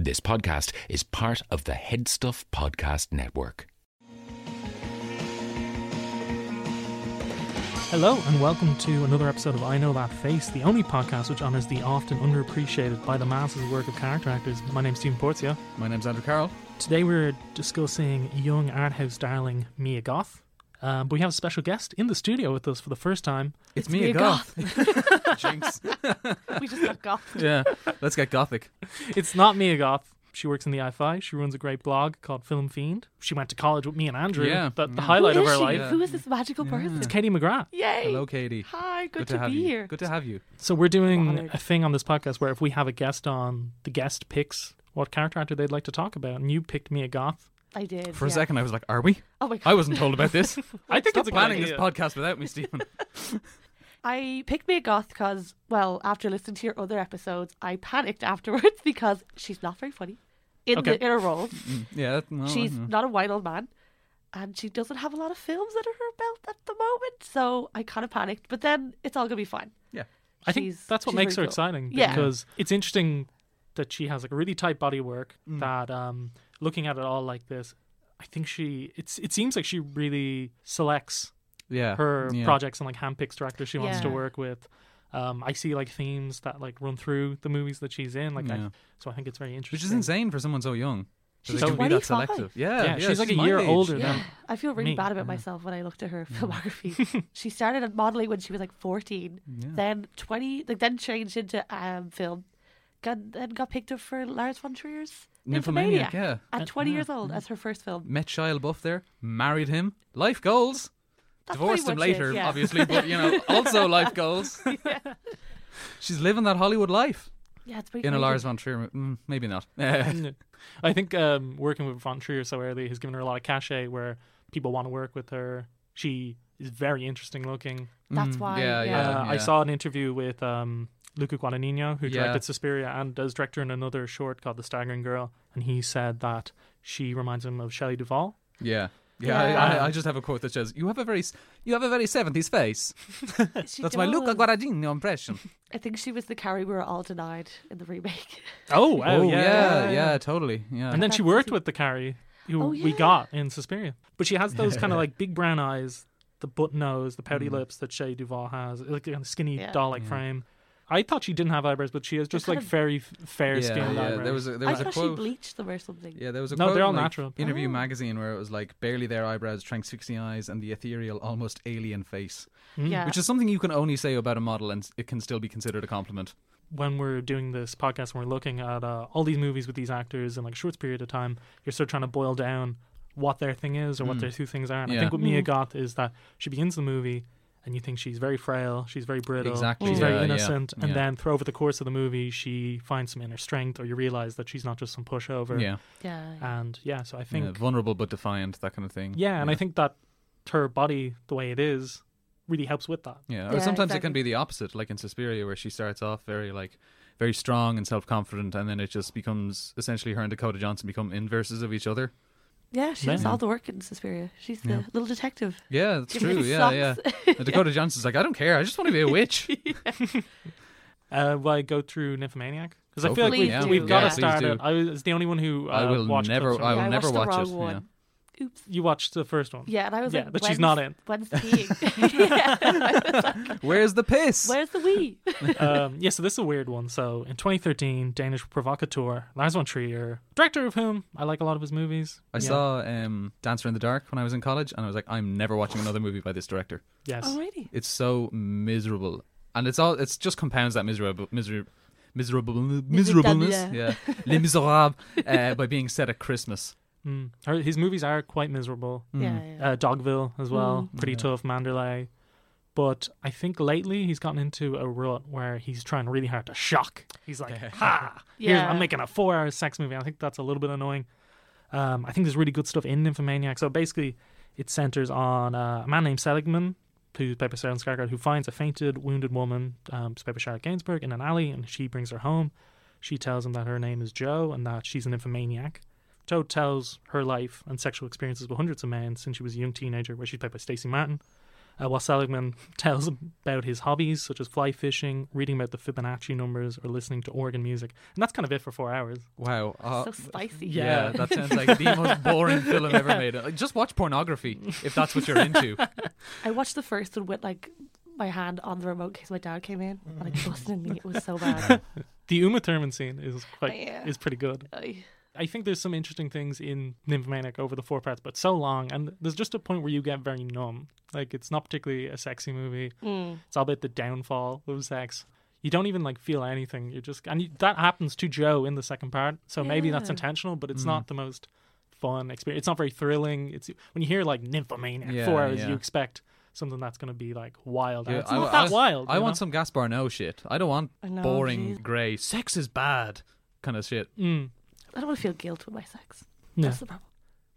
This podcast is part of the Headstuff Podcast Network. Hello, and welcome to another episode of I Know That Face, the only podcast which honours the often underappreciated by the masses work of character actors. My name's Stephen Porzio. My name's Andrew Carroll. Today we're discussing young art house darling Mia Goth. Um, but we have a special guest in the studio with us for the first time. It's, It's me, a goth. Jinx. we just got goth. yeah, let's get gothic. It's not me, a Goth. She works in the IFI. She runs a great blog called Film Fiend. She went to college with me and Andrew. Yeah, The, the yeah. highlight of her she? life. Yeah. Who is this magical Yeah. person? It's Katie McGrath. Yay! Hello, Katie. Hi, good, Good to, to have be you. here. Good to have you. So we're doing Honored. a thing on this podcast where if we have a guest on, the guest picks what character actor they'd like to talk about. And you picked Mia Goth. I did. For a yeah. second, I was like, "Are we?" Oh my god. I wasn't told about this. I think Stop it's planning idea. this podcast without me, Stephen. I picked Mia Goth because, well, after listening to your other episodes, I panicked afterwards because she's not very funny in Okay. the in her role. Mm, yeah, that- well, she's yeah. not a white old man, and she doesn't have a lot of films under her belt at the moment. So I kind of panicked, but then it's all gonna be fine. Yeah. I think that's what she's makes her cool. exciting Yeah. because it's interesting that she has like a really tight body work Mm. that um looking at it all like this I think she it's it seems like she really selects yeah. her yeah. projects and like handpicks directors she wants to work with um I see like themes that like run through the movies that she's in like I, Yeah. so I think it's very interesting Which is insane for someone so young. that She's they can be that 25. selective. Yeah, yeah, she's like a year age. older Yeah, than I feel really me. bad about myself when I looked at her filmography. she started at modeling when she was like 14, Yeah. then 20, like then changed into um, film, got, then got picked up for Lars von Trier's Nymphomaniac, Nymphomaniac yeah. at Uh, 20 yeah, years old as her first film. Met Shia LaBeouf there, married him, life goals. That's Divorced pretty him much it, later, yeah. obviously, but you know, also life goals. She's living that Hollywood life Yeah, it's pretty in a crazy. Lars von Trier. mo- Mm, maybe not. I think um, working with Von Trier so early has given her a lot of cachet where people want to work with her. She is very interesting looking. That's Mm, why. yeah, Yeah, uh, I yeah. saw an interview with um, Luca Guadagnino, who Yeah. directed Suspiria and does director in another short called The Staggering Girl, and he said that she reminds him of Shelley Duvall. Yeah. Yeah, Yeah. I, I, I just have a quote that says, "You have a very, you have a very seventies face." She That's my Luca. Guadagnino impression. I think she was the Carrie we were all denied in the remake. Oh, wow, oh yeah, yeah, yeah, totally. Yeah, And then she worked with the Carrie, who Oh, we got in Suspiria. But she has those kind of like big brown eyes, the butt nose, the pouty Mm. lips that Shelley Duvall has, like a skinny Yeah. doll-like Yeah. frame. I thought she didn't have eyebrows, but she has just kind like of- very fair yeah, skinned yeah. eyebrows. There was a, there was a thought she bleached them or something. Yeah, there was a No, quote they're all in, like, natural. Interview Oh. magazine where it was like barely there eyebrows, transfixing eyes, and the ethereal, almost alien face, Mm. Yeah. which is something you can only say about a model, and it can still be considered a compliment. when we're doing this podcast and we're looking at uh, all these movies with these actors in like a short period of time, you're sort of trying to boil down what their thing is or what Mm. their two things are. And I think what Mia Mm. Goth is that she begins the movie and you think she's very frail, she's very brittle, Exactly, she's yeah, very yeah, innocent, and yeah. then through over the course of the movie, she finds some inner strength, or you realize that she's not just some pushover. Yeah, Yeah. yeah. And yeah, so I yeah, think vulnerable but defiant, that kind of thing. yeah, and I think that her body, the way it is, really helps with that. Yeah, or Yeah, sometimes it can be the opposite, like in Suspiria, where she starts off very like very strong and self confident, and then it just becomes essentially her and Dakota Johnson become inverses of each other. Yeah, she Yeah. does all the work in Suspiria. She's the Yeah. little detective. Yeah, that's Give true. the Yeah, yeah. socks. And Dakota Johnson's like, I don't care. I just want to be a witch. Uh, will I go through Nymphomaniac? Because I Go feel for like it. we've, Please do. we've got Yeah, to please start do. it. I was the only one who uh, I will watched never. clips from I it. will Yeah, I never watched the watch it. wrong one. Oops. You watched the first one. Yeah, and I was Yeah, like, that she's not in. When's peeing? yeah. Like, Where's the piss? Where's the wee? um, yeah, so this is a weird one. So in 2013, Danish provocateur Lars von Trier, director of whom I like a lot of his movies. I Yeah. saw um, Dancer in the Dark when I was in college, and I was like, I'm never watching another movie by this director. Yes. Alrighty. It's so miserable, and it's all. It's just compounds that miserable, misery, miserable, miserableness. Yeah, Les Miserables, uh, by being set at Christmas. Mm. His movies are quite miserable. Mm. Yeah, yeah. Uh, Dogville as well, Mm. pretty Yeah. tough. Manderley. But I think lately he's gotten into a rut where he's trying really hard to shock. He's like, ha! Here's, Yeah. I'm making a four hour sex movie. I think that's a little bit annoying. Um, I think there's really good stuff in Nymphomaniac. So basically, it centers on uh, a man named Seligman, who's played by Stellan Skarsgård, who finds a fainted, wounded woman, um, played by Charlotte Gainsbourg, in an alley, and she brings her home. She tells him that her name is Joe and that she's an nymphomaniac. Joe tells her life and sexual experiences with hundreds of men since she was a young teenager, where she's played by Stacey Martin. uh, while Seligman tells about his hobbies such as fly fishing, reading about the Fibonacci numbers, or listening to organ music, and that's kind of it for four hours. Wow. Uh, so spicy. yeah. yeah. that sounds like the most boring film ever made. Like, Just watch pornography if that's what you're into. I watched the first one with like my hand on the remote in case my dad came in and like busting me. It was so bad. The Uma Thurman scene is quite Yeah. is pretty good. I- I think there's some interesting things in Nymphomaniac over the four parts, but so long, and there's just a point where you get very numb. Like it's not particularly a sexy movie. Mm. It's all about the downfall of sex. You don't even like feel anything. You're just and you, that happens to Joe in the second part. So maybe that's intentional, but it's Mm. not the most fun experience. It's not very thrilling. It's when you hear like Nymphomaniac Yeah, four hours, yeah. you expect something that's going to be like wild. And Yeah, it's I- not I- that wild. I you want know? some Gaspar Noé shit. I don't want I know, boring, jeez. grey, sex is bad kind of shit. Mm. I don't want to feel guilt with my sex. Yeah. That's the problem.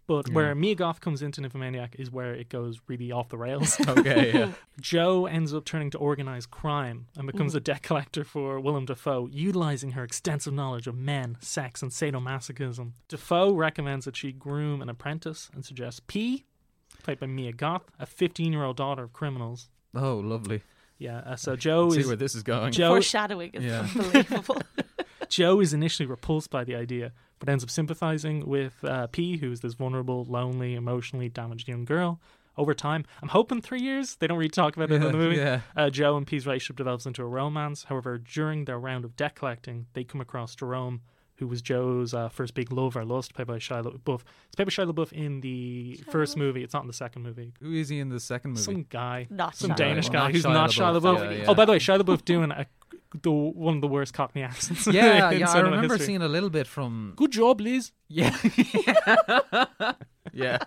But Yeah. where Mia Goth comes into Nymphomaniac is where it goes really off the rails. Okay, yeah. Joe ends up turning to organized crime and becomes a debt collector for Willem Dafoe, utilizing her extensive knowledge of men, sex, and sadomasochism. Dafoe recommends that she groom an apprentice and suggests P, played by Mia Goth, a 15 year old daughter of criminals. Oh, lovely. Yeah, uh, so Joe See is where this is going. Joe- Foreshadowing is Yeah. unbelievable. Joe is initially repulsed by the idea, but ends up sympathizing with uh, P, who is this vulnerable, lonely, emotionally damaged young girl. Over time, I'm hoping three years. They don't really talk about it in the movie. yeah. Uh, Joe and P's relationship develops into a romance. However, during their round of debt collecting, they come across Jerome, who was Joe's uh, first big love or lust, played by Shia LaBeouf. It's played by Shia LaBeouf in the first movie. It's not in the second movie. Who is he in the second movie? Some guy, Not some Shia Danish LaBeouf. guy Not who's Shia not Shia LaBeouf, LaBeouf. yeah, yeah. Oh, by the way, Shia LaBeouf doing a, the one of the worst Cockney accents. yeah, in yeah. I remember history. seeing a little bit from. Good job, Liz. Yeah. yeah. yeah.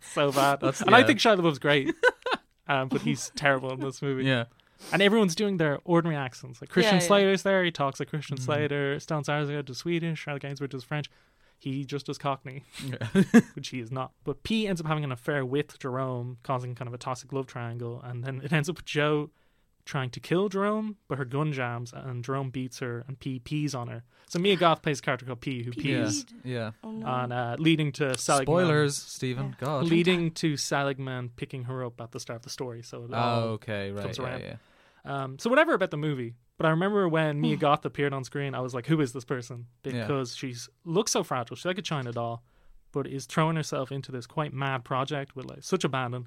So bad. That's- and I yeah. think Shia LaBeouf's great, um, but he's terrible in this movie. Yeah. And everyone's doing their ordinary accents. Like Christian Yeah, yeah. Slater's there, he talks like Christian Mhm. Slater. Stellan Skarsgård does Swedish. Charlotte Gainsbourg does French. He just does Cockney, Yeah. which he is not. But P ends up having an affair with Jerome, causing kind of a toxic love triangle. And then it ends up with Joe trying to kill Jerome, but her gun jams, and Jerome beats her, and P pees on her. So Mia Goth plays a character called P, who P. pees Yeah. Oh no. on, uh, leading to Seligman. Spoilers, Stephen. Yeah. God. Leading to Seligman picking her up at the start of the story. So it all Oh, okay, right. comes Yeah, around. yeah. Um, so whatever about the movie, but I remember when Mia Goth appeared on screen, I was like, "Who is this person?" Yeah. Because she's looks so fragile. She's like a China doll, but is throwing herself into this quite mad project with like such abandon.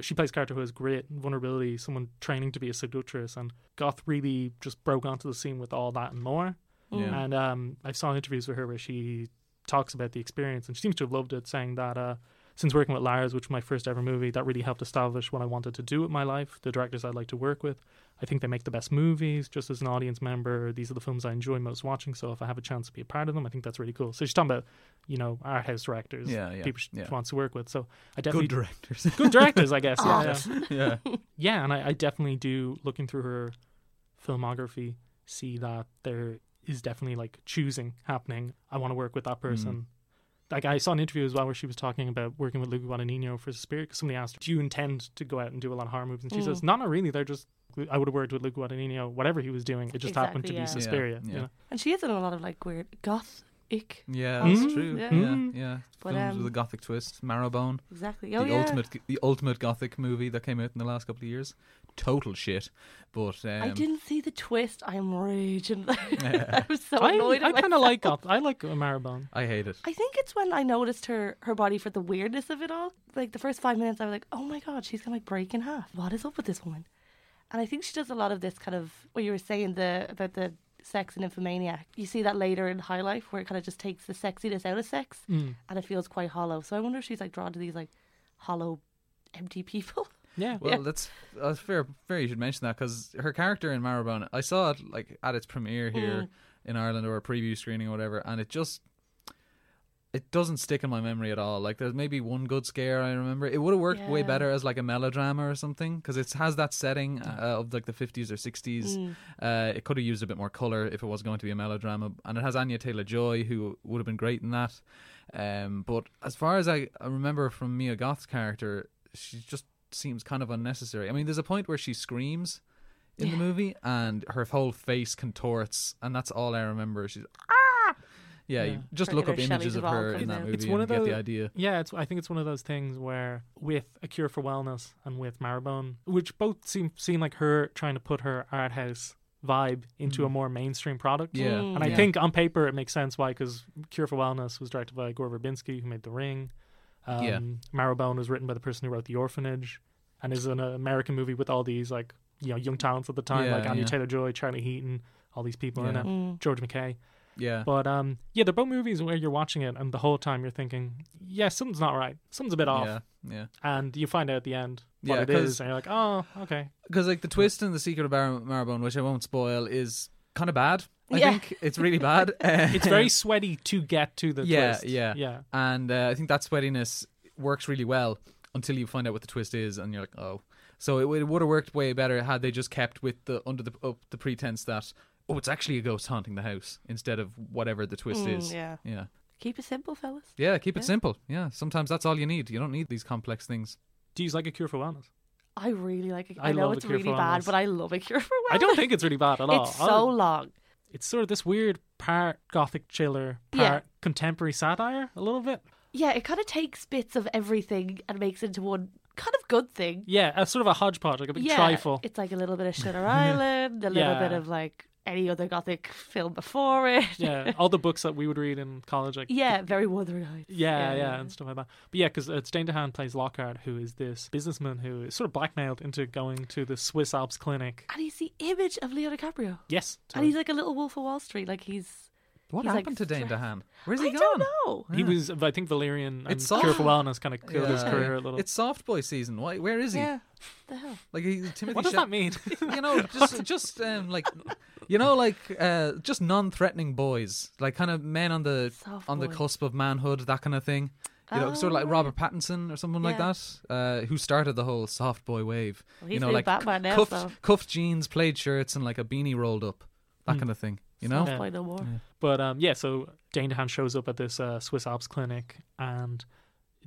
She plays a character who has grit, vulnerability, someone training to be a seductress, and Goth really just broke onto the scene with all that and more. Yeah. And um, I saw interviews with her where she talks about the experience, and she seems to have loved it, saying that uh, since working with Lars, which was my first ever movie, that really helped establish what I wanted to do with my life, the directors I'd like to work with. I think they make the best movies. Just as an audience member, these are the films I enjoy most watching. So if I have a chance to be a part of them, I think that's really cool. So she's talking about, you know, art house directors, Yeah, yeah, people she yeah. wants to work with. So I definitely Good directors. good directors, I guess. Yeah, yeah. yeah. Yeah, and I, I definitely do looking through her filmography see that there is definitely like choosing happening. I want to work with that mm. person. Like I saw an interview as well where she was talking about working with Luca Guadagnino for Suspiria because somebody asked, her, "Do you intend to go out and do a lot of horror movies?" And she Mm. says, "No, not really. They're just I would have worked with Luca Guadagnino, whatever he was doing. It just happened to Exactly, be yeah. Suspiria. Yeah, you know? and she is in a lot of like weird goth ick. Yeah, that's true. Yeah. Yeah, Mhm. yeah. But, Films um, with a gothic twist. Marrowbone, Exactly. Oh the yeah. ultimate, the ultimate gothic movie that came out in the last couple of years. Total shit, but um, I didn't see the twist. I'm raging. I was so annoyed. at I kind of like Goth. I like Marrowbone. I hate it. I think it's when I noticed her her body for the weirdness of it all. Like the first five minutes, I was like, "Oh my god, she's gonna like break in half. What is up with this woman?" And I think she does a lot of this kind of what you were saying the about the sex and Nymphomaniac. You see that later in High Life, where it kind of just takes the sexiness out of sex, Mm. and it feels quite hollow. So I wonder if she's like drawn to these like hollow, empty people. Yeah. Well, that's that's fair. Fair you should mention that because her character in Marrowbone, I saw it like at its premiere here Mm. in Ireland or a preview screening or whatever, and it just it doesn't stick in my memory at all. Like there's maybe one good scare I remember. It would have worked way better as like a melodrama or something because it has that setting uh, of like the 50s or 60s. Mm. Uh, it could have used a bit more color if it was going to be a melodrama, and it has Anya Taylor Joy who would have been great in that. Um, but as far as I, I remember from Mia Goth's character, she just seems kind of unnecessary. I mean, there's a point where she screams in the movie, and her whole face contorts, and that's all I remember. She's ah, Yeah, Yeah. you just look up her Shelley images of Duvall her comes in that out. movie It's one and of get the the- idea. Yeah, it's. I think it's one of those things where, with A Cure for Wellness and with Marrowbone, which both seem seem like her trying to put her art house vibe into a more mainstream product. Mm. Yeah, Mm. And I yeah. think on paper it makes sense why, because Cure for Wellness was directed by Gore Verbinski, who made The Ring. Um, Yeah. Marrowbone was written by the person who wrote The Orphanage, and is an American movie with all these like you know young talents at the time, Yeah, like Anya yeah. Taylor Joy, Charlie Heaton, all these people in Yeah. it, Mm. George McKay. Yeah, But um, yeah, they're both movies where you're watching it, and the whole time you're thinking, yeah, something's not right, something's a bit off, yeah, yeah. and you find out at the end what Yeah, it 'cause- is, and you're like, oh, okay, Because like the twist in the Secret of Bar- Marrowbone, which I won't spoil, is kind of bad. I Yeah. think it's really bad. it's very sweaty to get to the Yeah, twist. yeah. yeah. and uh, I think that sweatiness works really well until you find out what the twist is, and you're like, oh. So it, it would have worked way better had they just kept with the under the up the pretense that oh, it's actually a ghost haunting the house instead of whatever the twist Mm, is. yeah. yeah, Keep it simple, fellas. yeah. Keep it Yeah. simple. Yeah, sometimes that's all you need. You don't need these complex things. Do you like a cure for wellness? I really like it. I I, know love A it's Cure really for bad, Wellness. but I love a cure for wellness. I don't think it's really bad at all. it's so I'll- long. it's sort of this weird part gothic chiller, Yeah. part contemporary satire, a little bit. Yeah, it kind of takes bits of everything and makes it into one kind of good thing. Yeah, a sort of a hodgepodge, like a big yeah, trifle. it's like a little bit of Shutter Island, a little bit of like any other gothic film before it. yeah, all the books that we would read in college, like yeah, very Wuthering Heights. Yeah, yeah, and stuff like that. But yeah, because uh, Dane DeHaan plays Lockhart, who is this businessman who is sort of blackmailed into going to the Swiss Alps clinic. And he's the image of Leo DiCaprio. Yes, And he's like a little wolf of Wall Street. Like he's. What He's, like, happened to Dane stra- DeHaan? Where's I he gone? I don't know. he was. I think Valerian and It's Cure soft. for Wellness kind of killed his Yeah. career a little. It's soft boy season. Why? Where is he? Yeah. The hell. Like he, Timothy. what does Sha- that mean? you know, just just um, like you know, like uh, just non-threatening boys, like kind of men on the Soft on the boy. cusp of manhood, that kind of thing. You know, sort of like Oh, Robert Pattinson or someone like Yeah. that, uh, who started the whole soft boy wave. Well, you he's know, the like Batman now, cuffed, so- cuffed jeans, plaid shirts, and like a beanie rolled up, that Hmm. kind of thing. You know, Soft boy no more. but um, yeah, so Dane DeHaan shows up at this uh, Swiss Alps clinic, and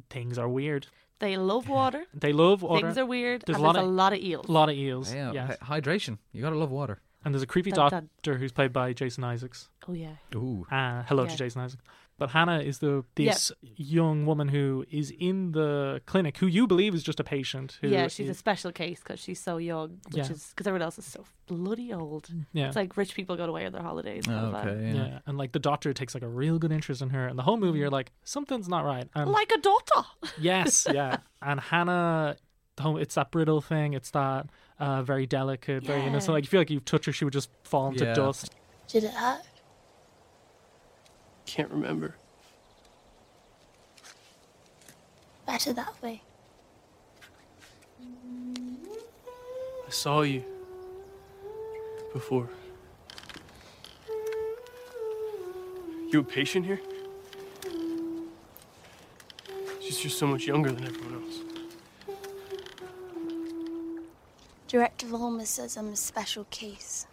things are weird. They love water. They love water. Things are weird. There's a lot there's of- a lot of eels. a lot of eels. yeah, yes. hy- hydration. You gotta love water. And there's a creepy Dun, dun. doctor who's played by Jason Isaacs. Oh yeah. Ooh, Uh, hello Yeah. to Jason Isaacs. But Hannah is the this young woman who is in the clinic, who you believe is just a patient. Who yeah, she's a special case because she's so young, which Yeah. is because everyone else is so bloody old. yeah. It's like rich people go away on their holidays. Oh, okay, yeah. yeah. and like the doctor takes like a real good interest in her, and the whole movie you're like something's not right. And Like a daughter. yes, yeah, and Hannah, the whole- it's that brittle thing, it's that uh, very delicate, very innocent. Like you feel like you touch her, she would just fall into Yeah. dust. Did it hurt? Can't remember. Better that way. I saw you before. You a patient here? She's just so much younger than everyone else. Director Volmer says I'm a special case.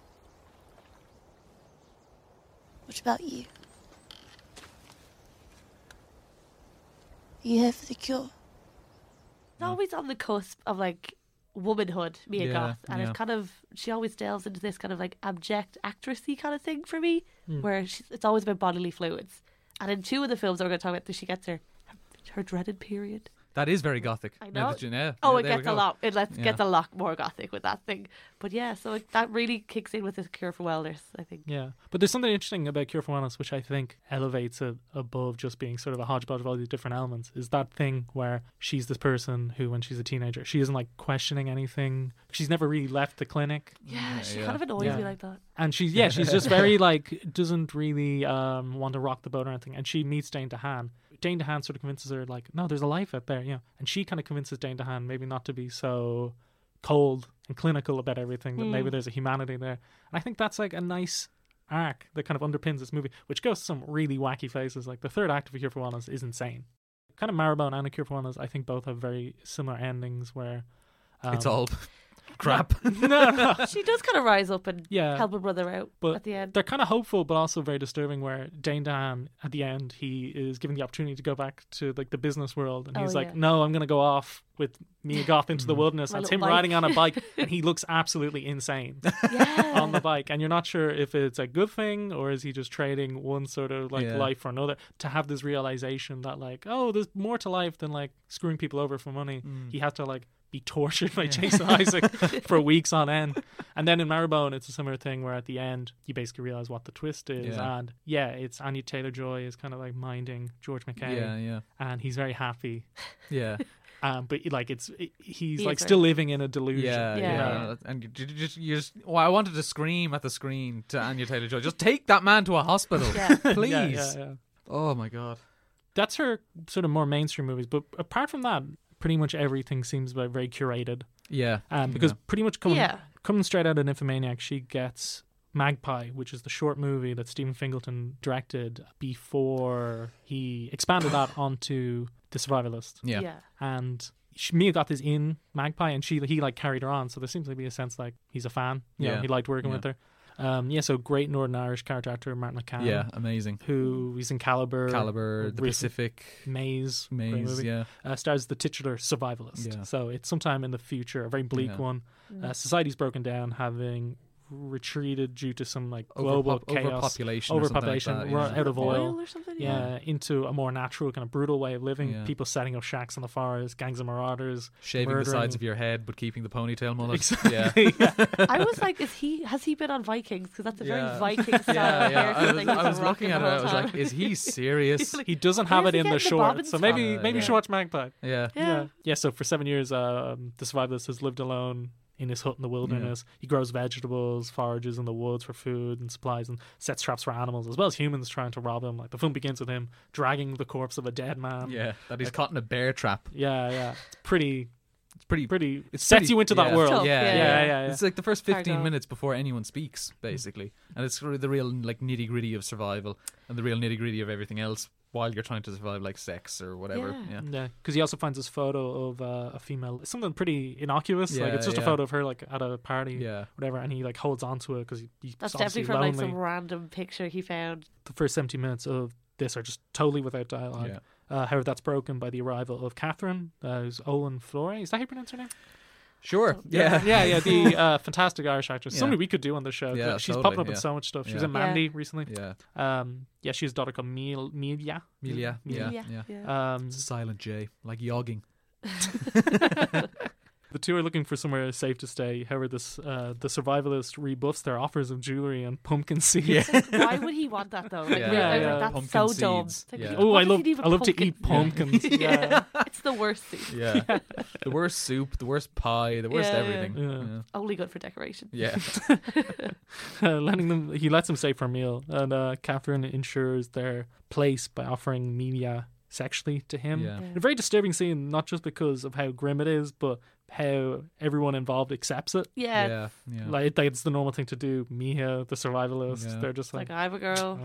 What about you? You here for the cure? It's always on the cusp of like womanhood, Mia Yeah, Goth, and yeah. it's kind of she always delves into this kind of like abject actressy kind of thing for me, Hmm. where she's, it's always about bodily fluids. And in two of the films that we're going to talk about, she gets her her dreaded period. That is very gothic. I know. that you- yeah, Oh, yeah, it gets a lot. It lets, Yeah. gets a lot more gothic with that thing. But yeah, so it, that really kicks in with the cure for wellness. I think. Yeah, but there's something interesting about Cure for Wellness, which I think elevates it above just being sort of a hodgepodge of all these different elements. Is that thing where she's this person who, when she's a teenager, she isn't like questioning anything. She's never really left the clinic, Yeah, she yeah. kind of annoys Yeah. me like that. and she's yeah, she's just very like doesn't really um want to rock the boat or anything. And she meets Dane DeHaan. Dane DeHaan sort of convinces her like, no, there's a life out there, you know. And she kind of convinces Dane DeHaan maybe not to be so cold and clinical about everything. That maybe there's a humanity there. And I think that's like a nice arc that kind of underpins this movie, which goes to some really wacky places. Like the third act of A Cure for Wellness is insane. Kind of Marrowbone and A Cure for Wellness, I think both have very similar endings where um, It's all crap. no, no. She does kind of rise up and Yeah. help her brother out But at the end. they're kind of hopeful, but also very disturbing. Where Dane Dan, at the end, he is given the opportunity to go back to like the business world, and Oh, he's like, yeah. "No, I'm going to go off with Mia Goth into the wilderness." My and it's little him riding on a bike, and he looks absolutely insane Yeah. on the bike, and you're not sure if it's a good thing or is he just trading one sort of like Yeah. life for another. To have this realization that like, oh, there's more to life than like screwing people over for money. Mm. He has to like be tortured by Jason Isaac for weeks on end. And then in Marrowbone, it's a similar thing where at the end you basically realize what the twist is, Yeah. and yeah, it's Anya Taylor Joy is kind of like minding George McKay, yeah, yeah, and he's very happy. yeah, Um, but like it's it, he's He like still very- living in a delusion. yeah, Yeah. yeah. And you, you just, you just, well, I wanted to scream at the screen to Anya Taylor Joy, just take that man to a hospital, Yeah. please. Yeah, yeah, yeah. Oh my god. That's her sort of more mainstream movies. But apart from that, pretty much everything seems very, very curated. Yeah, Um, because Yeah. pretty much coming Yeah. coming straight out of Nymphomaniac, she gets Magpie, which is the short movie that Stephen Fingleton directed before he expanded that onto The Survivalist. yeah, yeah. And she, Mia got this in Magpie, and she he like carried her on. So there seems to be a sense like he's a fan. You know, Yeah. he liked working Yeah. with her. Um, yeah, so great Northern Irish character actor Martin McCann, yeah, amazing. who he's in Caliber, Caliber, the recent- Pacific Maze, Maze, yeah, uh, stars the titular survivalist. Yeah. So it's sometime in the future, a very bleak Yeah. one. Mm. Uh, society's broken down, having retreated due to some like Overpop- global chaos, overpopulation, or something like overpopulation, that, run yeah. out of oil. or something. Yeah, into a more natural, kind of brutal way of living. Yeah. People setting up shacks in the forest, gangs of marauders. Shaving the sides of your head, but keeping the ponytail mullet. Exactly. Yeah, I was like, is he? Has he been on Vikings? Because that's a Yeah. very Viking style yeah, yeah. I was, I was looking at it. I was like, is he serious? he doesn't have it in the getting the short, so maybe Uh, maybe you should watch Magpie. yeah, Yeah. yeah. So for seven years, um, the survivalist has lived alone in his hut in the wilderness. He grows vegetables, forages in the woods for food and supplies, and sets traps for animals as well as humans trying to rob him. Like the film begins with him dragging the corpse of a dead man. yeah. That he's caught in a bear trap. yeah, yeah. It's pretty, It's pretty. pretty. It sets pretty- you into that yeah. world. Tough, Yeah, yeah, yeah, yeah, yeah, yeah. It's like the first fifteen on. minutes before anyone speaks, basically, and it's sort of the real like nitty gritty of survival and the real nitty gritty of everything else while you're trying to survive, like sex or whatever. Yeah. Yeah, Yeah, because he also finds this photo of uh, a female, something pretty innocuous. like it's just a photo of her like at a party, yeah, whatever, and he like holds onto it because he, he's That's definitely from like some random picture he found. the first 70 minutes of this are just totally without dialogue. yeah. Uh, however, that's broken by the arrival of Catherine, uh, who's Olwen Fouéré. Is that how you pronounce her name? Sure. yeah, Yeah, yeah. The uh, fantastic Irish actress. Yeah. Somebody we could do on the show. Yeah, she's totally, popping up in so much stuff. She was in Mandy recently. yeah. Um, yeah, she has a daughter called Mil- Milia. Melia, yeah, yeah, yeah. yeah. Um, silent J, like yogging. the two are looking for somewhere safe to stay. However, this uh, the survivalist rebuffs their offers of jewelry and pumpkin seeds. Why would he want that though? Like, Yeah, really, I was yeah. like, that's Pumpkin so dumb. seeds, It's like, yeah. Oh, I love he need I love to pumpkin? eat pumpkins. yeah. it's the worst thing. Yeah. the worst soup, the worst pie, the worst Yeah, yeah. everything. Yeah. Only good for decoration. Yeah. uh, letting them he lets them stay for a meal and uh catherine ensures their place by offering media sexually to him Yeah. a very disturbing scene not just because of how grim it is but how everyone involved accepts it Yeah. Yeah. Yeah. like it's the normal thing to do mia the survivalist Yeah. they're just like like I have a girl.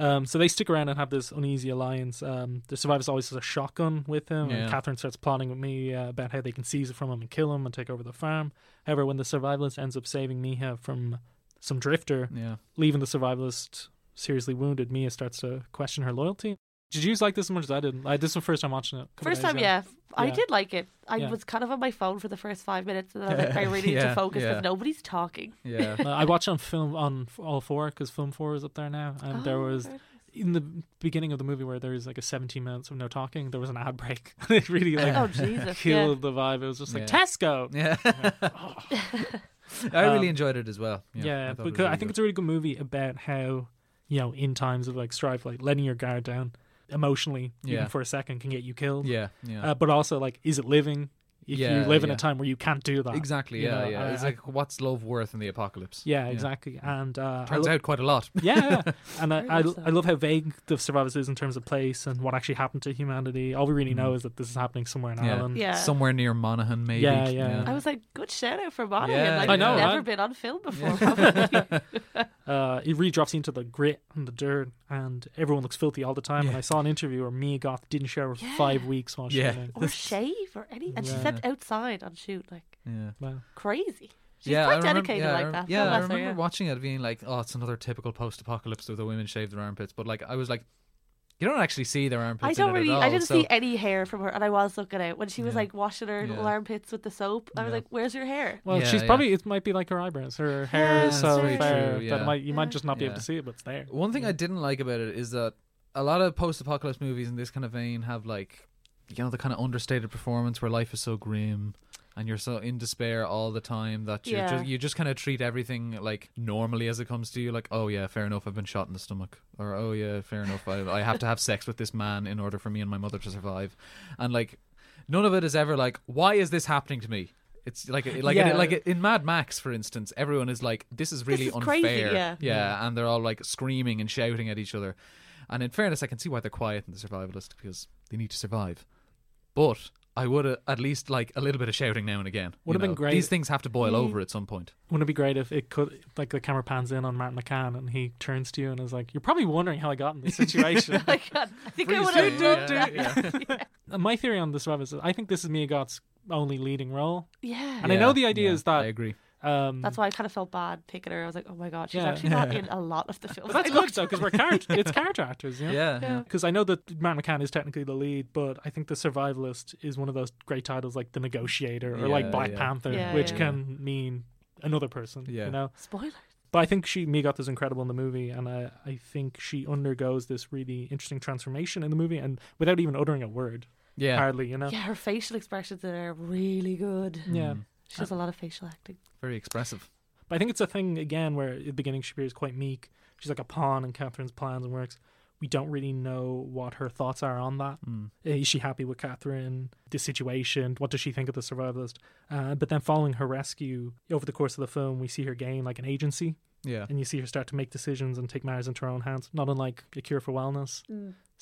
"Oh." um, so they stick around and have this uneasy alliance. Um, the survivalist always has a shotgun with him, Yeah. and Catherine starts plotting with me uh, about how they can seize it from him and kill him and take over the farm. However, when the survivalist ends up saving Mia from some drifter, Yeah. leaving the survivalist seriously wounded, Mia starts to question her loyalty. Did you like this as much as I did? Like, this was the first time watching it. First time, ago. yeah. I Yeah. did like it. I Yeah. was kind of on my phone for the first five minutes, and then I was like, I really need Yeah, to focus because yeah. nobody's talking. Yeah. Uh, I watched it on film on f- all four because film four is up there now, and there Oh, was in the beginning of the movie where there was like a 17 minutes of no talking. There was an ad break. it really like Oh Jesus! killed the vibe. It was just like Yeah. Tesco. Yeah. I really Um, enjoyed it as well. Yeah, Yeah, I, thought it was because I really think good. it's a really good movie about how you know in times of like strife, like letting your guard down emotionally, even for a second, can get you killed. Yeah, yeah. Uh, but also like, is it living? If Yeah, you live in yeah. a time where you can't do that, exactly. Yeah, know, yeah. I- it's I- like what's love worth in the apocalypse? Yeah, exactly. And uh, Turns lo- out quite a lot. Yeah, yeah. and I, I, so. I love how vague the survivors is in terms of place and what actually happened to humanity. All we really know Mhm. is that this is happening somewhere in Yeah. Ireland. Yeah. Somewhere near Monaghan, maybe. Yeah, yeah. I was like, good shout out for Monaghan. Yeah, like, I know, Never right? been on film before. Probably. uh, it really drops into the grit and the dirt, and everyone looks filthy all the time. And I saw an interview where Mia Goth didn't shower for Yeah. five weeks while she Yeah. shooting. Or shave or any. And she Yeah. Slept outside on shoot. Like, Yeah. Wow. crazy. She's yeah, quite I remember, dedicated yeah, like rem- that. Yeah, I bless her, yeah. watching it being like, oh, it's another typical post-apocalypse where the women shave their armpits. But like, I was like, you don't actually see their armpits. I in don't it really. At all, I didn't so- see any hair from her, and I was looking out when she was Yeah. like washing her Yeah. armpits with the soap. I was Yeah. like, "Where's your hair?" Well, Yeah, she's yeah. probably it might be like her eyebrows. Her hair Yeah, is so very fair true, that yeah. might you might just not be able to see it, but it's there. One thing I didn't like about it is that a lot of post-apocalypse movies in this kind of vein have like, you know, the kind of understated performance where life is so grim and you're so in despair all the time that you Yeah. just you just kind of treat everything like normally as it comes to you. Like, oh yeah, fair enough, I've been shot in the stomach, or oh yeah, fair enough, I I have to have sex with this man in order for me and my mother to survive, and like, none of it is ever like, why is this happening to me? It's like like Yeah. like in Mad Max, for instance, everyone is like, "This is really is unfair." crazy, yeah. yeah, and they're all like screaming and shouting at each other. And in fairness, I can see why they're quiet in the survivalist because they need to survive. But I would uh, at least like a little bit of shouting now and again. Would you have been great. These things have to boil Mm. over at some point. Wouldn't it be great if it could, like, the camera pans in on Martin McCann and he turns to you and is like, "You're probably wondering how I got in this situation." I, God, I think I would frame, have yeah, yeah. Yeah. Uh, My theory on this, Rob, is that I think this is Mia Goth's only leading role, Yeah. and I know the idea is that I agree. Um, That's why I kind of felt bad picking her. I was like, "Oh my god, she's Yeah. actually not in a lot of the films." but that's I good though because we're character, it's character actors, you know? Yeah, Yeah. yeah. Because I know that Martin McCann is technically the lead, but I think The Survivalist is one of those great titles like The Negotiator or like Black yeah. Panther, Yeah, which yeah. can mean another person. Yeah. You know, Spoiler. but I think she Mia Goth is incredible in the movie, and I I think she undergoes this really interesting transformation in the movie, and without even uttering a word, Yeah. hardly, you know. Yeah, her facial expressions are really good. Yeah. Mm. She does a lot of facial acting. Very expressive. But I think it's a thing again where at the beginning she appears quite meek. She's like a pawn in Catherine's plans and works. We don't really know what her thoughts are on that. Mm. Is she happy with Catherine? The situation? What does she think of the survivalist? Uh, but then following her rescue, over the course of the film, we see her gain like an agency, Yeah. and you see her start to make decisions and take matters into her own hands. Not unlike a cure for wellness,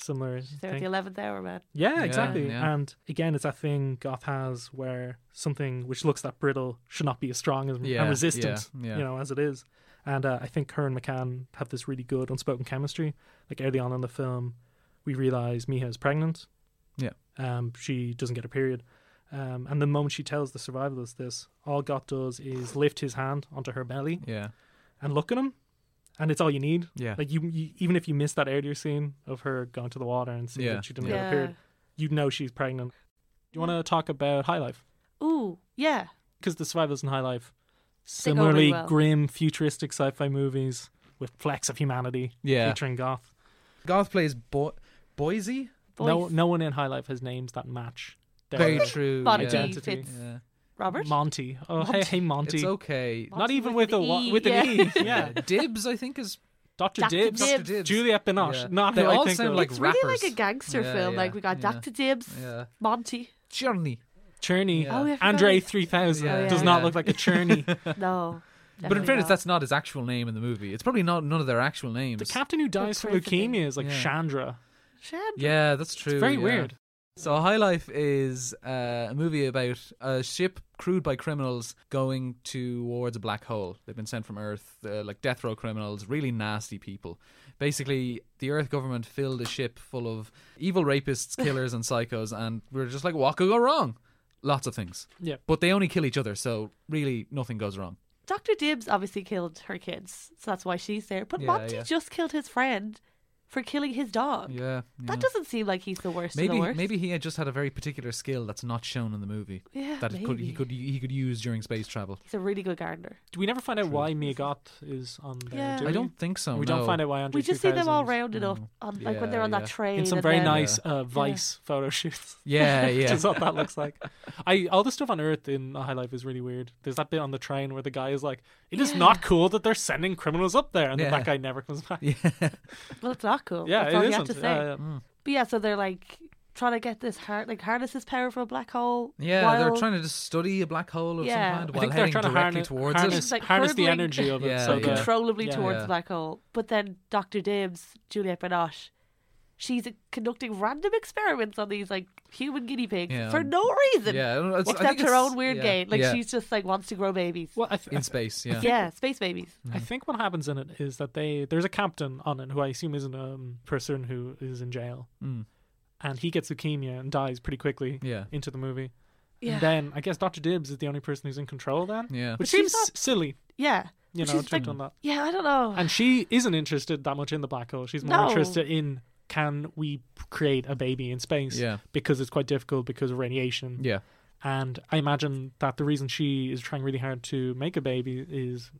similar She's there at the eleventh hour, man. Yeah, Yeah, exactly. yeah. And again, it's that thing Goth has where something which looks that brittle should not be as strong as Yeah, and resistant, yeah, yeah. you know, as it is. And uh, I think her and McCann have this really good unspoken chemistry. Like early on in the film, we realize Mia is pregnant. Yeah. Um, she doesn't get a period. Um, and the moment she tells the survivalist this, all Goth does is lift his hand onto her belly Yeah. and look at him. And it's all you need. Yeah. Like you, you, even if you miss that earlier scene of her going to the water and seeing Yeah, that she didn't yeah. get a period, you know she's pregnant. Do you want to talk about High Life? Ooh, yeah. Because the survivors in High Life, They go really similarly well. grim, futuristic sci-fi movies with flecks of humanity, Yeah. featuring goth. Goth plays Bo- Boyse. No, no one in High Life has names that match. their Very true. Monty yeah. Identity. fits Yeah. Robert. Monty. Oh, hey, hey, Monty. It's okay. Not even with with, an a wa- E, with an yeah. E. Yeah, Dibs, I think, is Dr. Dr. Dibbs, Dibbs. Dr. Dibs. Juliette Binoche. Yeah. Not They who I all think sound of. like it's really like a gangster Yeah, film. yeah, like we got yeah. Dr. Dibs, Yeah. Monty. Journey. Tcherny. Yeah. Oh, yeah, I forgot Andre 3000 Yeah, does not Yeah. look like a Tcherny. No. But in fairness, not. that's not his actual name in the movie. It's probably not none of their actual names. the captain who dies from leukemia is like Yeah. Chandra. Shad. Yeah, that's true. It's very yeah. weird. So High Life is uh, a movie about a ship crewed by criminals going towards a black hole. They've been sent from Earth, uh, like death row criminals, really nasty people. Basically, the Earth government filled a ship full of evil rapists, killers, and psychos, and we are just like, what could go wrong? Lots of things. Yeah. But they only kill each other, so really nothing goes wrong. Dr. Dibbs obviously killed her kids, so that's why she's there. But Yeah, Monty yeah. just killed his friend for killing his dog. Yeah. yeah. That doesn't seem like he's the worst of Maybe the worst. maybe he had just had a very particular skill that's not shown in the movie Yeah, that it could, he could he could use during space travel. He's a really good gardener. Do we never find out why Mia Goth is on there? Yeah. do I don't think so. We no. don't find out why Andre we just see them all rounded up, Mm. on, like when they're on yeah. that train. in some very then- nice uh, Vice photo shoots. Yeah, yeah. is what that looks like. I all the stuff on Earth in High Life is really weird. There's that bit on the train where the guy is like, "It is Yeah. not cool that they're sending criminals up there," and then that guy never comes back. yeah. Well, it's not cool. Yeah, that's it all you isn't. have to say. Yeah, yeah. Mm. But yeah, so they're like trying to get this har like harness this power from a black hole. Yeah, they're trying to just study a black hole of Yeah. some kind I while think they're heading trying to directly harness, towards harness, It's like harness the energy of it. Yeah, so yeah. the- uncontrollably yeah. towards Yeah. the black hole. But then Dr. Dibbs, Juliette Binoche, she's conducting random experiments on these like human guinea pigs Yeah. for no reason. Yeah, it's- I think Except her it's- own weird yeah, gain. Like yeah. she's just like wants to grow babies. Well, I, th- in space. Yeah, yeah, space babies. I think what happens in it is that they there's a captain on it who I assume isn't a um, person who is in jail, Mm. and he gets leukemia and dies pretty quickly yeah, into the movie. Yeah. And then I guess Doctor Dibbs is the only person who's in control then, yeah. which But she's seems not- silly, Yeah. you But know, she's to have like- done that. Yeah, I don't know. And she isn't interested that much in the black hole. She's more No. interested in can we create a baby in space? Yeah. Because it's quite difficult because of radiation. Yeah, And I imagine that the reason she is trying really hard to make a baby is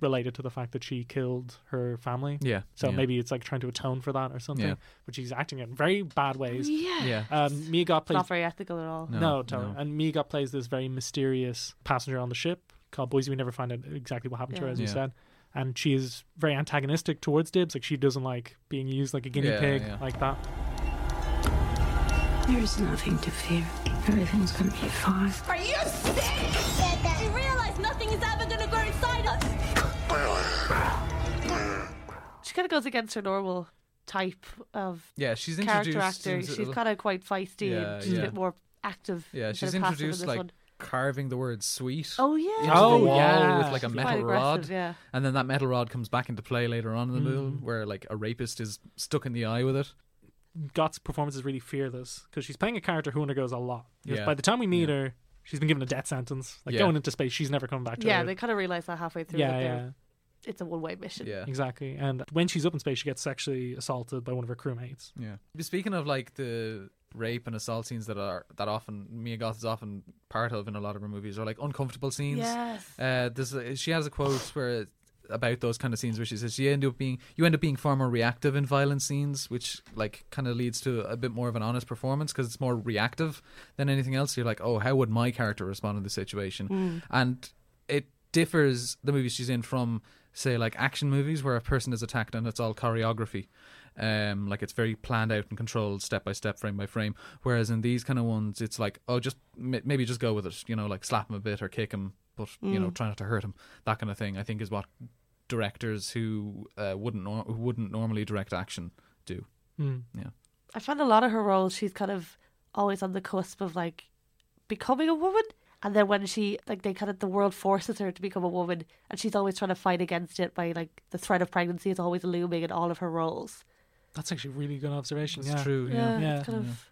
related to the fact that she killed her family. yeah. So yeah. maybe it's like trying to atone for that or something. Yeah. But she's acting in very bad ways. yeah. yeah. Um, Mia Goth It's plays not very ethical at all. No. no, totally. no. And Mia Goth plays this very mysterious passenger on the ship called Boyse. We never find out exactly what happened to her, Yeah. as you said. And she is very antagonistic towards Dibs. Like she doesn't like being used like a guinea Yeah, pig yeah. like that. There is nothing to fear. Everything's gonna be fine. Are you sick? You realize nothing is ever gonna grow inside us. She kind of goes against her normal type of Yeah, she's character actor. into- She's kind of quite feisty Yeah, and she's yeah. a bit more active. Yeah, she's of passive in introduced this like one. Carving the word "sweet" Oh yeah. into Oh, the wall yeah. with like a She's metal rod, yeah. and then that metal rod comes back into play later on in the Mm. film, where like a rapist is stuck in the eye with it. Goth's performance is really fearless because she's playing a character who undergoes a lot. Yeah. By the time we meet Yeah. her, she's been given a death sentence. Like Yeah. going into space, she's never coming back to Yeah, Earth. they kind of realize that halfway through. yeah, that yeah, It's a one-way mission. Yeah, exactly. And when she's up in space, she gets sexually assaulted by one of her crewmates. yeah. Speaking of like the rape and assault scenes that are that often Mia Goth is often part of in a lot of her movies, or like uncomfortable scenes. Yes. Uh, this she has a quote where about those kind of scenes where she says you end up being you end up being far more reactive in violent scenes, which like kind of leads to a bit more of an honest performance because it's more reactive than anything else. You're like, oh, how would my character respond in this situation? And it differs the movies she's in from say like action movies where a person is attacked and it's all choreography. Um, like it's very planned out and controlled step by step, frame by frame. Whereas in these kind of ones, it's like, oh, just m- maybe just go with it. You know, like slap him a bit or kick him, but you know, try not to hurt him. That kind of thing. I think is what directors who uh, wouldn't nor- who wouldn't normally direct action do. Mm. I find a lot of her roles, she's kind of always on the cusp of like becoming a woman. And then when she, like, they kind of, the world forces her to become a woman, and she's always trying to fight against it by, like, the threat of pregnancy is always looming in all of her roles. That's actually a really good observation. That's yeah. true. Yeah, Yeah. it's kind of,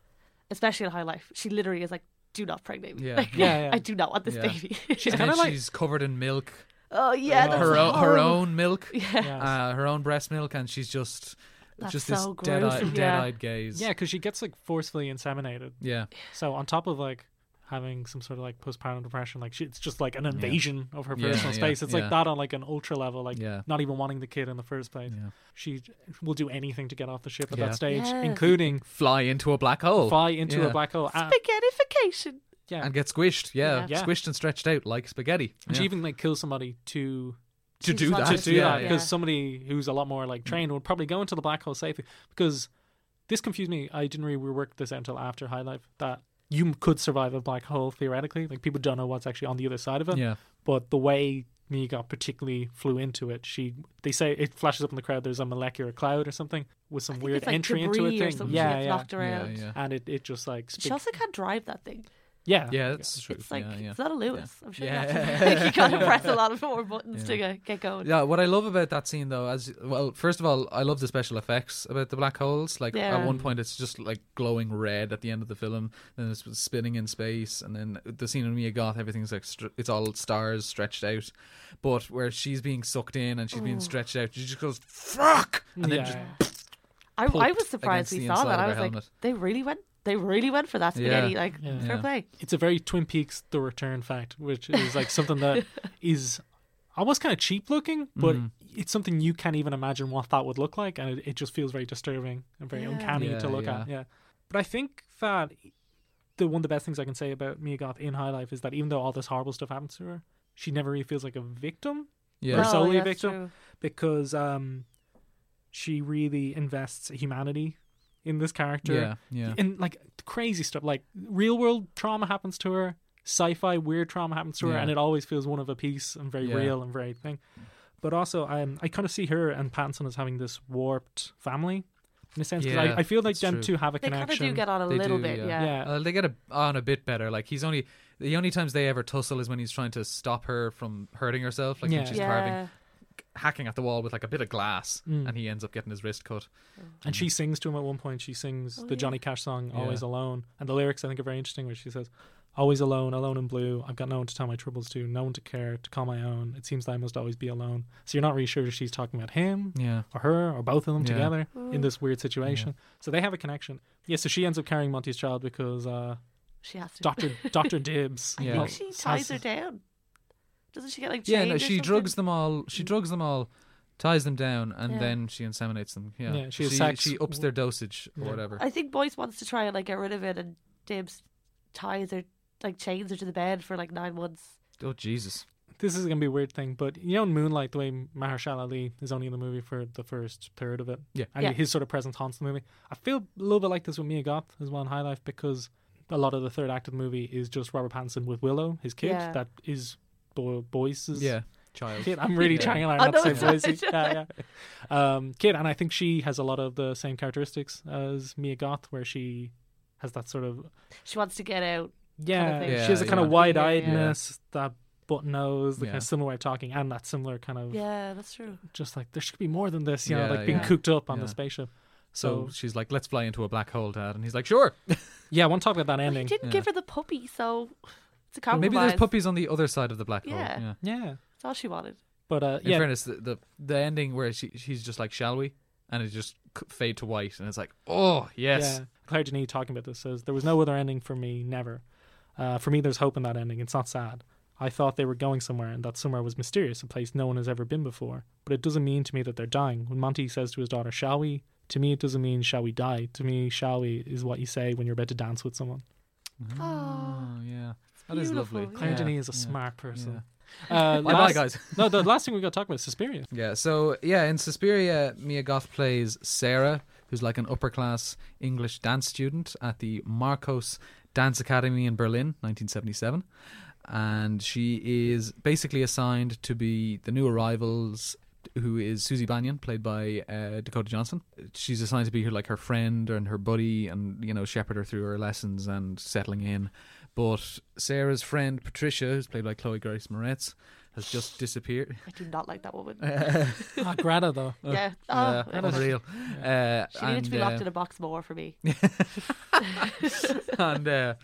especially in high life. She literally is like, do not pregnate me. Yeah. Like, Yeah, yeah. I do not want this Yeah. baby. She's kind of like she's covered in milk, oh, yeah. That's her own, her own milk, Yeah. Uh, her own breast milk, and she's just That's just so this dead-eyed, yeah. dead-eyed gaze. yeah, because she gets like forcefully inseminated. yeah, So on top of like having some sort of like postpartum depression, like she, it's just like an invasion of her personal yeah, space. It's yeah. like that on like an ultra level, like Yeah. not even wanting the kid in the first place. yeah. She will do anything to get off the ship at Yeah. that stage, Yes. including Fly into a black hole. fly into Yeah. a black hole. Ah, Spaghettification. yeah, and get squished. Yeah, Yeah. Yeah. squished and stretched out like spaghetti. and she even like kills somebody to to do that. to do yeah, that yeah. because somebody who's a lot more like trained would probably go into the black hole safely. Because this confused me. I didn't really work this out until after High Life that you could survive a black hole theoretically. Like people don't know what's actually on the other side of it. Yeah, But the way Mia Goth particularly flew into it, she they say it flashes up in the crowd. There's a molecular cloud or something with some I think weird it's like entry into debris a or thing. something Yeah, yeah. knocked around. yeah, yeah. And it, it just like She also can't drive that thing. Yeah Yeah, that's true. It's like yeah, yeah. it's not a Lewis. I'm sure Yeah. you, have to, you gotta press a lot of more buttons Yeah. to get, get going. Yeah, what I love about that scene though, as well, first of all, I love the special effects about the black holes. Like Yeah. at one point, it's just like glowing red at the end of the film, then it's spinning in space, and then the scene in Mia Goth, everything's like str- it's all stars stretched out. But where she's being sucked in and she's being oh. stretched out, she just goes fuck, and then just I, I was surprised we saw that. I her was like, they really went. They really went for that spaghetti. Yeah. Like Yeah. fair Yeah. play. it's a very Twin Peaks The Return fact, which is like something that is almost kind of cheap looking, but Mhm. it's something you can't even imagine what that would look like, and it, it just feels very disturbing and very Yeah. uncanny Yeah, to look yeah. at. Yeah, but I think that the one of the best things I can say about Mia Goth in High Life is that even though all this horrible stuff happens to her, she never really feels like a victim yeah, Or No, solely a victim. true. because um, she really invests humanity in this character. yeah, yeah. and like crazy stuff like real world trauma happens to her sci-fi weird trauma happens to her Yeah. and it always feels one of a piece and very Yeah. real and very thing but also um, i kind of see her and Pattinson as having this warped family in a sense. 'cause Yeah, I, I feel like them true. two have a They kind connection. of do get on a They little do, bit, yeah. yeah. Yeah. Uh, they get a, on a bit better. Like he's only the only times they ever tussle is when he's trying to stop her from hurting herself, like Yeah. when she's Yeah. carving, hacking at the wall with like a bit of glass, Mm. and he ends up getting his wrist cut. And she sings to him at one point. She sings Oh, the yeah. Johnny Cash song "Always Yeah. Alone," and the lyrics I think are very interesting. Where she says, "Always alone, alone in blue. I've got no one to tell my troubles to, no one to care, to call my own. It seems that I must always be alone." So you're not really sure if she's talking about him Yeah, or her or both of them Yeah. together in this weird situation. So they have a connection. Yeah. So she ends up carrying Monty's child because uh, She has to. Doctor Doctor Dibs. I Yeah. think she ties her down. Doesn't she get like yeah. chained No, or she something? drugs them all. She mm. drugs them all, ties them down, and Yeah. then she inseminates them. Yeah, Yeah, she she, sex she ups their dosage or Yeah. whatever. I think Boyse wants to try and like get rid of it, and Dibs ties her, like chains her to the bed for like nine months. oh Jesus! this is gonna be a weird thing, but you know, in Moonlight, the way Mahershala Ali is only in the movie for the first third of it, Yeah. and Yeah. his sort of presence haunts the movie. I feel a little bit like this with Mia Goth as well in High Life because a lot of the third act of the movie is just Robert Pattinson with Willow, his kid, Yeah. that is Bo- Boyse's Yeah, child. kid. I'm really Yeah. trying to not to say it's Boyce. right. Yeah, yeah. Um, kid, and I think she has a lot of the same characteristics as Mia Goth, where she has that sort of She wants to get out. yeah, thing. she Yeah, has a kind of wide eyedness, that button nose, the kind of similar way of talking, and that similar kind of Yeah, that's true. just like there should be more than this, you know, like being yeah. cooked up on Yeah. the spaceship. So So she's like, "Let's fly into a black hole, Dad," and he's like, "Sure." yeah, I want to talk about that Well, he ending. didn't Yeah. give her the puppy, so it's a compromise. Maybe there's puppies on the other side of the black hole. Yeah. Yeah. Yeah, That's all she wanted. but uh, In yeah, fairness, the, the the ending where she she's just like, "Shall we?" and it just c- fade to white, and it's like, "Oh yes." yeah. Claire Denis talking about this says there was no other ending for me, never. Uh, for me, there's hope in that ending. It's not sad. I thought they were going somewhere, and that somewhere was mysterious, a place no one has ever been before. But it doesn't mean to me that they're dying. When Monty says to his daughter, "Shall we?" To me, it doesn't mean "Shall we die." To me, "Shall we" is what you say when you're about to dance with someone. Oh yeah, that is beautiful, lovely. Claire Yeah, Denis is a yeah, smart person. yeah. Uh, Bye bye, guys. no, the last thing we got to talk about is Suspiria. Yeah, so yeah, in Suspiria, Mia Goth plays Sarah, who's like an upper class English dance student at the Markos Dance Academy in Berlin, 1977. And she is basically assigned to be the new arrivals, who is Susie Bannion, played by uh, Dakota Johnson. She's assigned to be her like her friend and her buddy, and you know shepherd her through her lessons and settling in. But Sarah's friend Patricia, who's played by Chloe Grace Moretz, has just disappeared. I do not like that woman. Ah, Greta though. yeah. Oh, it was- unreal. Uh, She needed to be locked and, in a box more for me. uh, and uh,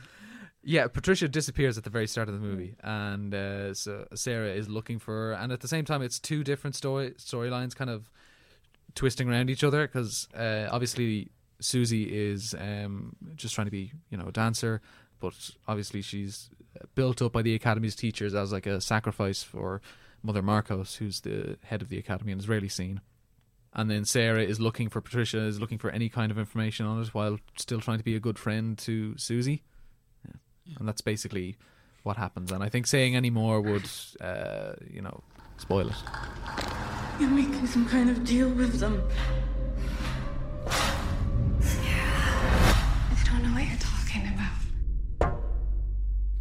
yeah, Patricia disappears at the very start of the movie, and uh, so Sarah is looking for her, and at the same time, it's two different story storylines, kind of twisting around each other, because uh, obviously Susie is um, just trying to be, you know, a dancer, but obviously she's built up by the academy's teachers as like a sacrifice for Mother Markos, who's the head of the academy and is rarely seen. And then Sarah is looking for Patricia, is looking for any kind of information on it while still trying to be a good friend to Susie. Yeah. And that's basically what happens. And I think saying any more would, uh, you know, spoil it. You're making some kind of deal with them.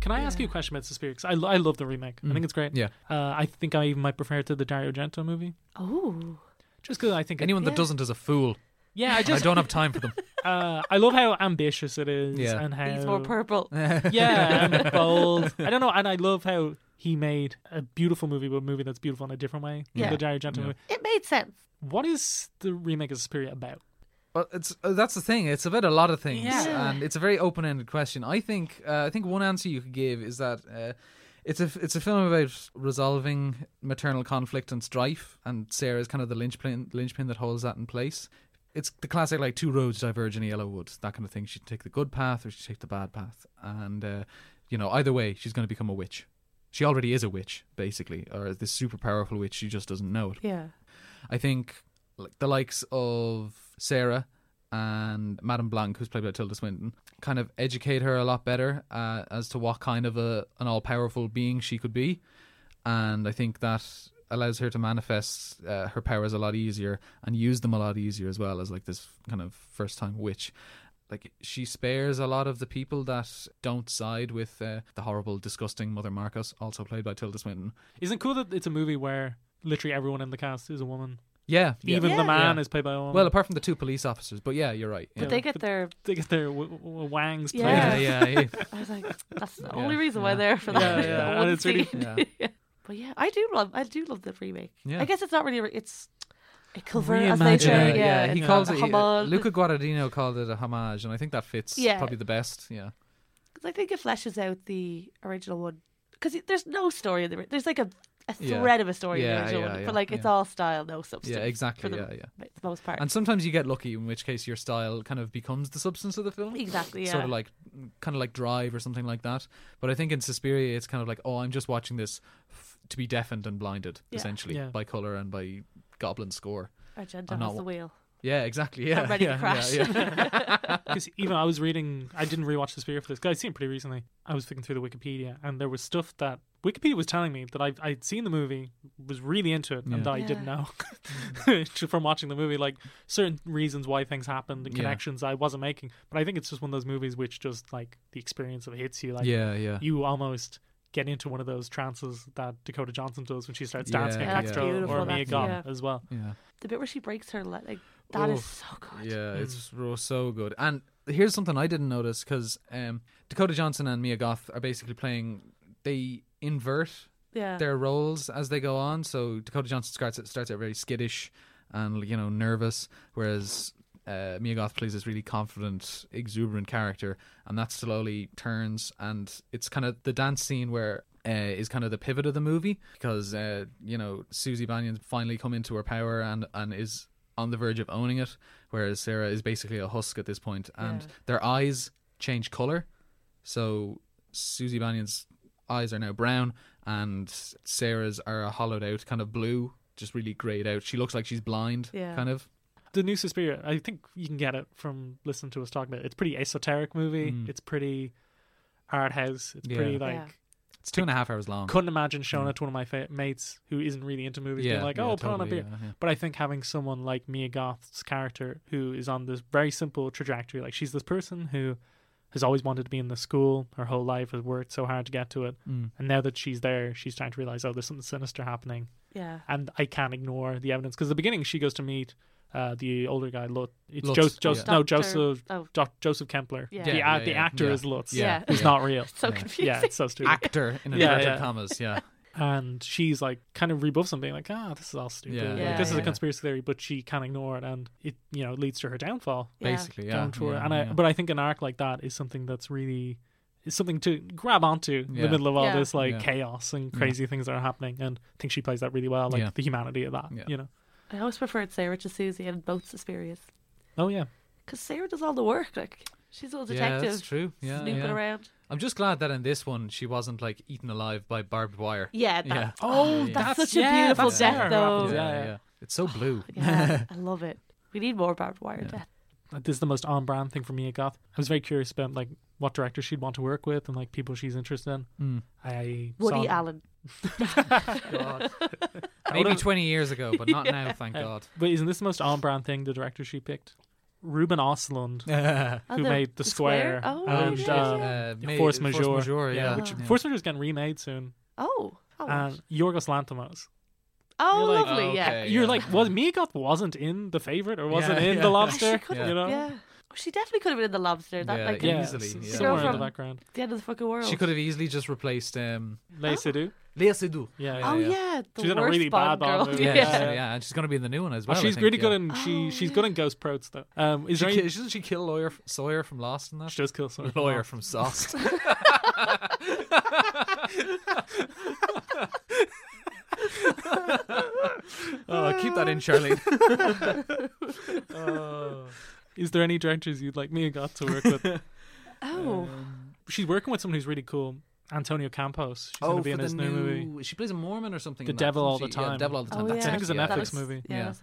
Can I ask you a question about Suspiria? 'Cause I, lo- I love the remake. I think it's great. Yeah. Uh, I think I even might prefer it to the Dario Argento movie. Oh. Just because I think it- Anyone that Yeah. doesn't is a fool. yeah, I just I just don't have time for them. uh, I love how ambitious it is Yeah. and how He's more purple. yeah and bold. I don't know, and I love how he made a beautiful movie, but a movie that's beautiful in a different way. than Yeah. the Dario Argento Yeah. movie. It made sense. What is the remake of Suspiria about? Well, it's uh, that's the thing. It's about a lot of things, Yeah. and it's a very open-ended question. I think uh, I think one answer you could give is that uh, it's a it's a film about resolving maternal conflict and strife, and Sarah is kind of the linchpin linchpin that holds that in place. It's the classic like two roads diverge in a yellow wood, that kind of thing. She can take the good path or she can take the bad path, and uh, you know either way, she's going to become a witch. She already is a witch, basically, or this super powerful witch. She just doesn't know it. Yeah. I think like the likes of Sarah and Madame Blanc, who's played by Tilda Swinton, kind of educate her a lot better uh, as to what kind of a an all powerful being she could be, and I think that allows her to manifest uh, her powers a lot easier and use them a lot easier as well as like this kind of first time witch. Like she spares a lot of the people that don't side with uh, the horrible, disgusting Mother Markos, also played by Tilda Swinton. Isn't it cool that it's a movie where literally everyone in the cast is a woman? Yeah, yeah. Even Yeah. the man Yeah. is played by a woman. Well, apart from the two police officers, but yeah, you're right. But Yeah. they get their. they get their w- w- wangs played. Yeah. yeah, yeah, yeah. I was like, that's the Yeah, only reason why yeah. they're for Yeah, that. yeah, that and one it's really- scene. Yeah. But yeah, I do love. I do love the remake. Yeah. I guess it's not really. a re- It's a cover, as they Reimagined. say. yeah, Yeah, He yeah. calls a it. homage. Luca Guadagnino called it a homage, and I think that fits Yeah. probably the best. Yeah, Because I think it fleshes out the original one. Because there's no story in the. ri- There's like a, a Yeah. thread of a story in Yeah, the yeah, yeah, but like it's all style, no substance. yeah, exactly. For the, Yeah, yeah. the most part. And sometimes you get lucky, in which case your style kind of becomes the substance of the film. exactly. Yeah. Sort of like, kind of like Drive or something like that. But I think in Suspiria, it's kind of like, oh, I'm just watching this f- to be deafened and blinded, Yeah. essentially, Yeah. by color and by Goblin score. Argento I'm has not- the wheel. Yeah, exactly. Yeah, I'm ready yeah, to crash. Yeah, yeah. Because even I was reading, I didn't rewatch the Spirit for this because I'd seen it pretty recently. I was flicking through the Wikipedia, and there was stuff that Wikipedia was telling me that I I'd seen the movie, was really into it, Yeah. and that I didn't know from watching the movie. Like certain reasons why things happened and Yeah. connections I wasn't making. But I think it's just one of those movies which just like the experience of it hits you. Like yeah, yeah. you almost get into one of those trances that Dakota Johnson does when she starts dancing Yeah, at that's Extra or Mia that's- Goth as well. yeah. The bit where she breaks her leg, like that is Oof. so good. Yeah, Mm. it's so good. And here's something I didn't notice because um, Dakota Johnson and Mia Goth are basically playing. They invert Yeah. their roles as they go on. So Dakota Johnson starts starts out very skittish and you know nervous, whereas uh, Mia Goth plays this really confident, exuberant character, and that slowly turns. And it's kind of the dance scene where. Uh, is kind of the pivot of the movie because uh, you know Susie Bannion's finally come into her power and and is on the verge of owning it, whereas Sarah is basically a husk at this point, and Yeah. their eyes change color. So Susie Bannion's eyes are now brown, and Sarah's are a hollowed out kind of blue, just really grayed out. She looks like she's blind, Yeah. kind of. the new Suspiria, I think you can get it from listening to us talk about it. It's pretty esoteric movie. Mm. It's pretty art house. It's Yeah. pretty like Yeah. It's two and a half hours long. couldn't imagine showing Yeah. it to one of my fa- mates who isn't really into movies yeah, being like, yeah, "Oh, put on a beer." yeah, yeah. But I think having someone like Mia Goth's character who is on this very simple trajectory, like she's this person who has always wanted to be in the school her whole life, has worked so hard to get to it, Mm. and now that she's there, she's starting to realize, oh, there's something sinister happening, Yeah. and I can't ignore the evidence. Because the beginning, she goes to meet uh, the older guy, Lut. It's Lutz, Joseph, Joseph, yeah. no, Doctor- Joseph, Oh, Jo- Joseph Klemperer. Yeah. The, Yeah, a- yeah, the actor yeah. is Lutz. Yeah, he's yeah. not real. so Yeah. confusing. Yeah, it's so stupid. Actor in Yeah, inverted yeah. commas, yeah. and she's like kind of rebuffs him, being like, "Ah, this is all stupid. Yeah, Like, yeah, this is a conspiracy theory," but she can't ignore it, and it you know leads to her downfall. Yeah. Basically, yeah. down yeah, and I, yeah. but I think an arc like that is something that's really is something to grab onto in the middle of all Yeah. this like Yeah. chaos and Yeah. crazy things that are happening. And I think she plays that really well, like Yeah. the humanity of that. Yeah. You know. I always preferred Sarah to Susie in both Suspirias Oh yeah. because Sarah does all the work. Like she's a little yeah, detective, that's true. Yeah, snooping yeah. around. I'm just glad that in this one she wasn't like eaten alive by barbed wire. Yeah, that, Yeah. Oh, yeah. that's, that's- such a beautiful that's death, Sarah though. yeah, yeah, yeah. yeah. It's so blue. Yeah, I love it. We need more barbed wire death. This is the most on brand thing for Mia Goth. I was very curious about like what director she'd want to work with and like people she's interested in. Mm. I Woody saw, Allen. God. Maybe 20 years ago, but not now, thank God. But isn't this the most on brand thing the director she picked? Ruben Ostlund, uh, Oh, who the- made The, the Square, Square? Oh, and shit, um, yeah. ma- Force Majeure. yeah. which yeah. Force Majeure is getting remade soon. Oh, oh, And Yorgos Lanthimos. oh you're like- lovely. Oh, yeah. You're like, was Mia Goth wasn't in The Favorite or wasn't Yeah, in yeah. The Lobster? could Yeah. You know? Yeah. Oh, she definitely could have been in the lobster. That Yeah, like Yeah, Easily, s- yeah. somewhere in the background. the end of the fucking world. She could have easily just replaced um, Lea Seydoux. Léa Seydoux. Yeah, yeah. Oh yeah. yeah, the She's in a worst really bad Bond Bond girl. movie. Yeah, Yeah. yeah, yeah, and she's going to be in the new one as Oh, well. I she's think, really yeah. good in she Oh, she's good in Ghost Protocol though. Um, is She there ki- any, doesn't she kill Lawyer Sawyer from Lost in that? she does kill someone. Lawyer from Sauce. oh, keep that in, Charline. Uh, is there any directors you'd like Mia Goth to work with? Oh, she's working with someone who's really cool. Antonio Campos. She's going to be in his new, movie. She plays a Mormon or something. The Devil doesn't All the she? Yeah, Time. Devil all the oh time. yeah. That's I think it's a it, yeah. Netflix That was- movie. Yeah. Yeah.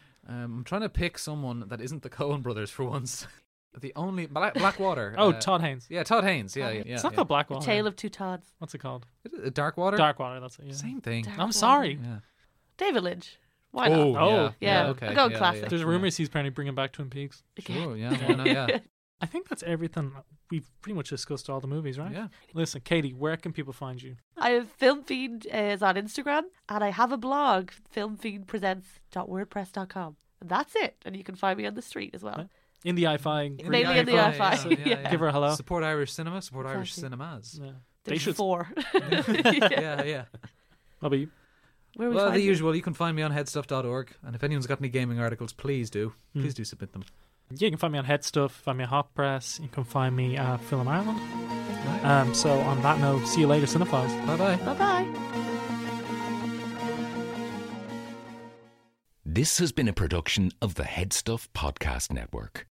Um, I'm trying to pick someone that isn't the Coen brothers for once. The only Black, Blackwater. Oh, uh, Todd Haynes. Yeah, Todd Haynes. Yeah, yeah. It's not yeah. called Blackwater. Tale of Two Todds. What's it called? Is it Darkwater. Darkwater. That's it. Same thing. Dark I'm Water. sorry. Yeah. David Lynch. Why not? Oh, Oh, yeah. okay. A good yeah, classic. yeah, There's yeah. rumors he's apparently bringing back Twin Peaks. Sure, yeah, why not? Yeah, I think that's everything. We've pretty much discussed all the movies, right? yeah. Listen, Katie, where can people find you? I have Film Fiend uh, is on Instagram, and I have a blog, filmfiendpresents.wordpress.com. That's it. And you can find me on the street as well. Right. In the IFI. Mainly in the Yeah, IFI. yeah, yeah, yeah. Give her a hello. Support Irish cinema. Support Irish cinemas. Yeah. They There's should. four. yeah, yeah. What about you? Where we Well, the you? usual. You can find me on headstuff.org, and if anyone's got any gaming articles, please do. Hmm. Please do submit them. Yeah, you can find me on Head Stuff, find me at Hot Press, you can find me at Film Ireland. Um, so on that note, see you later, Cinephiles. Bye bye. Bye bye. This has been a production of the Head Stuff Podcast Network.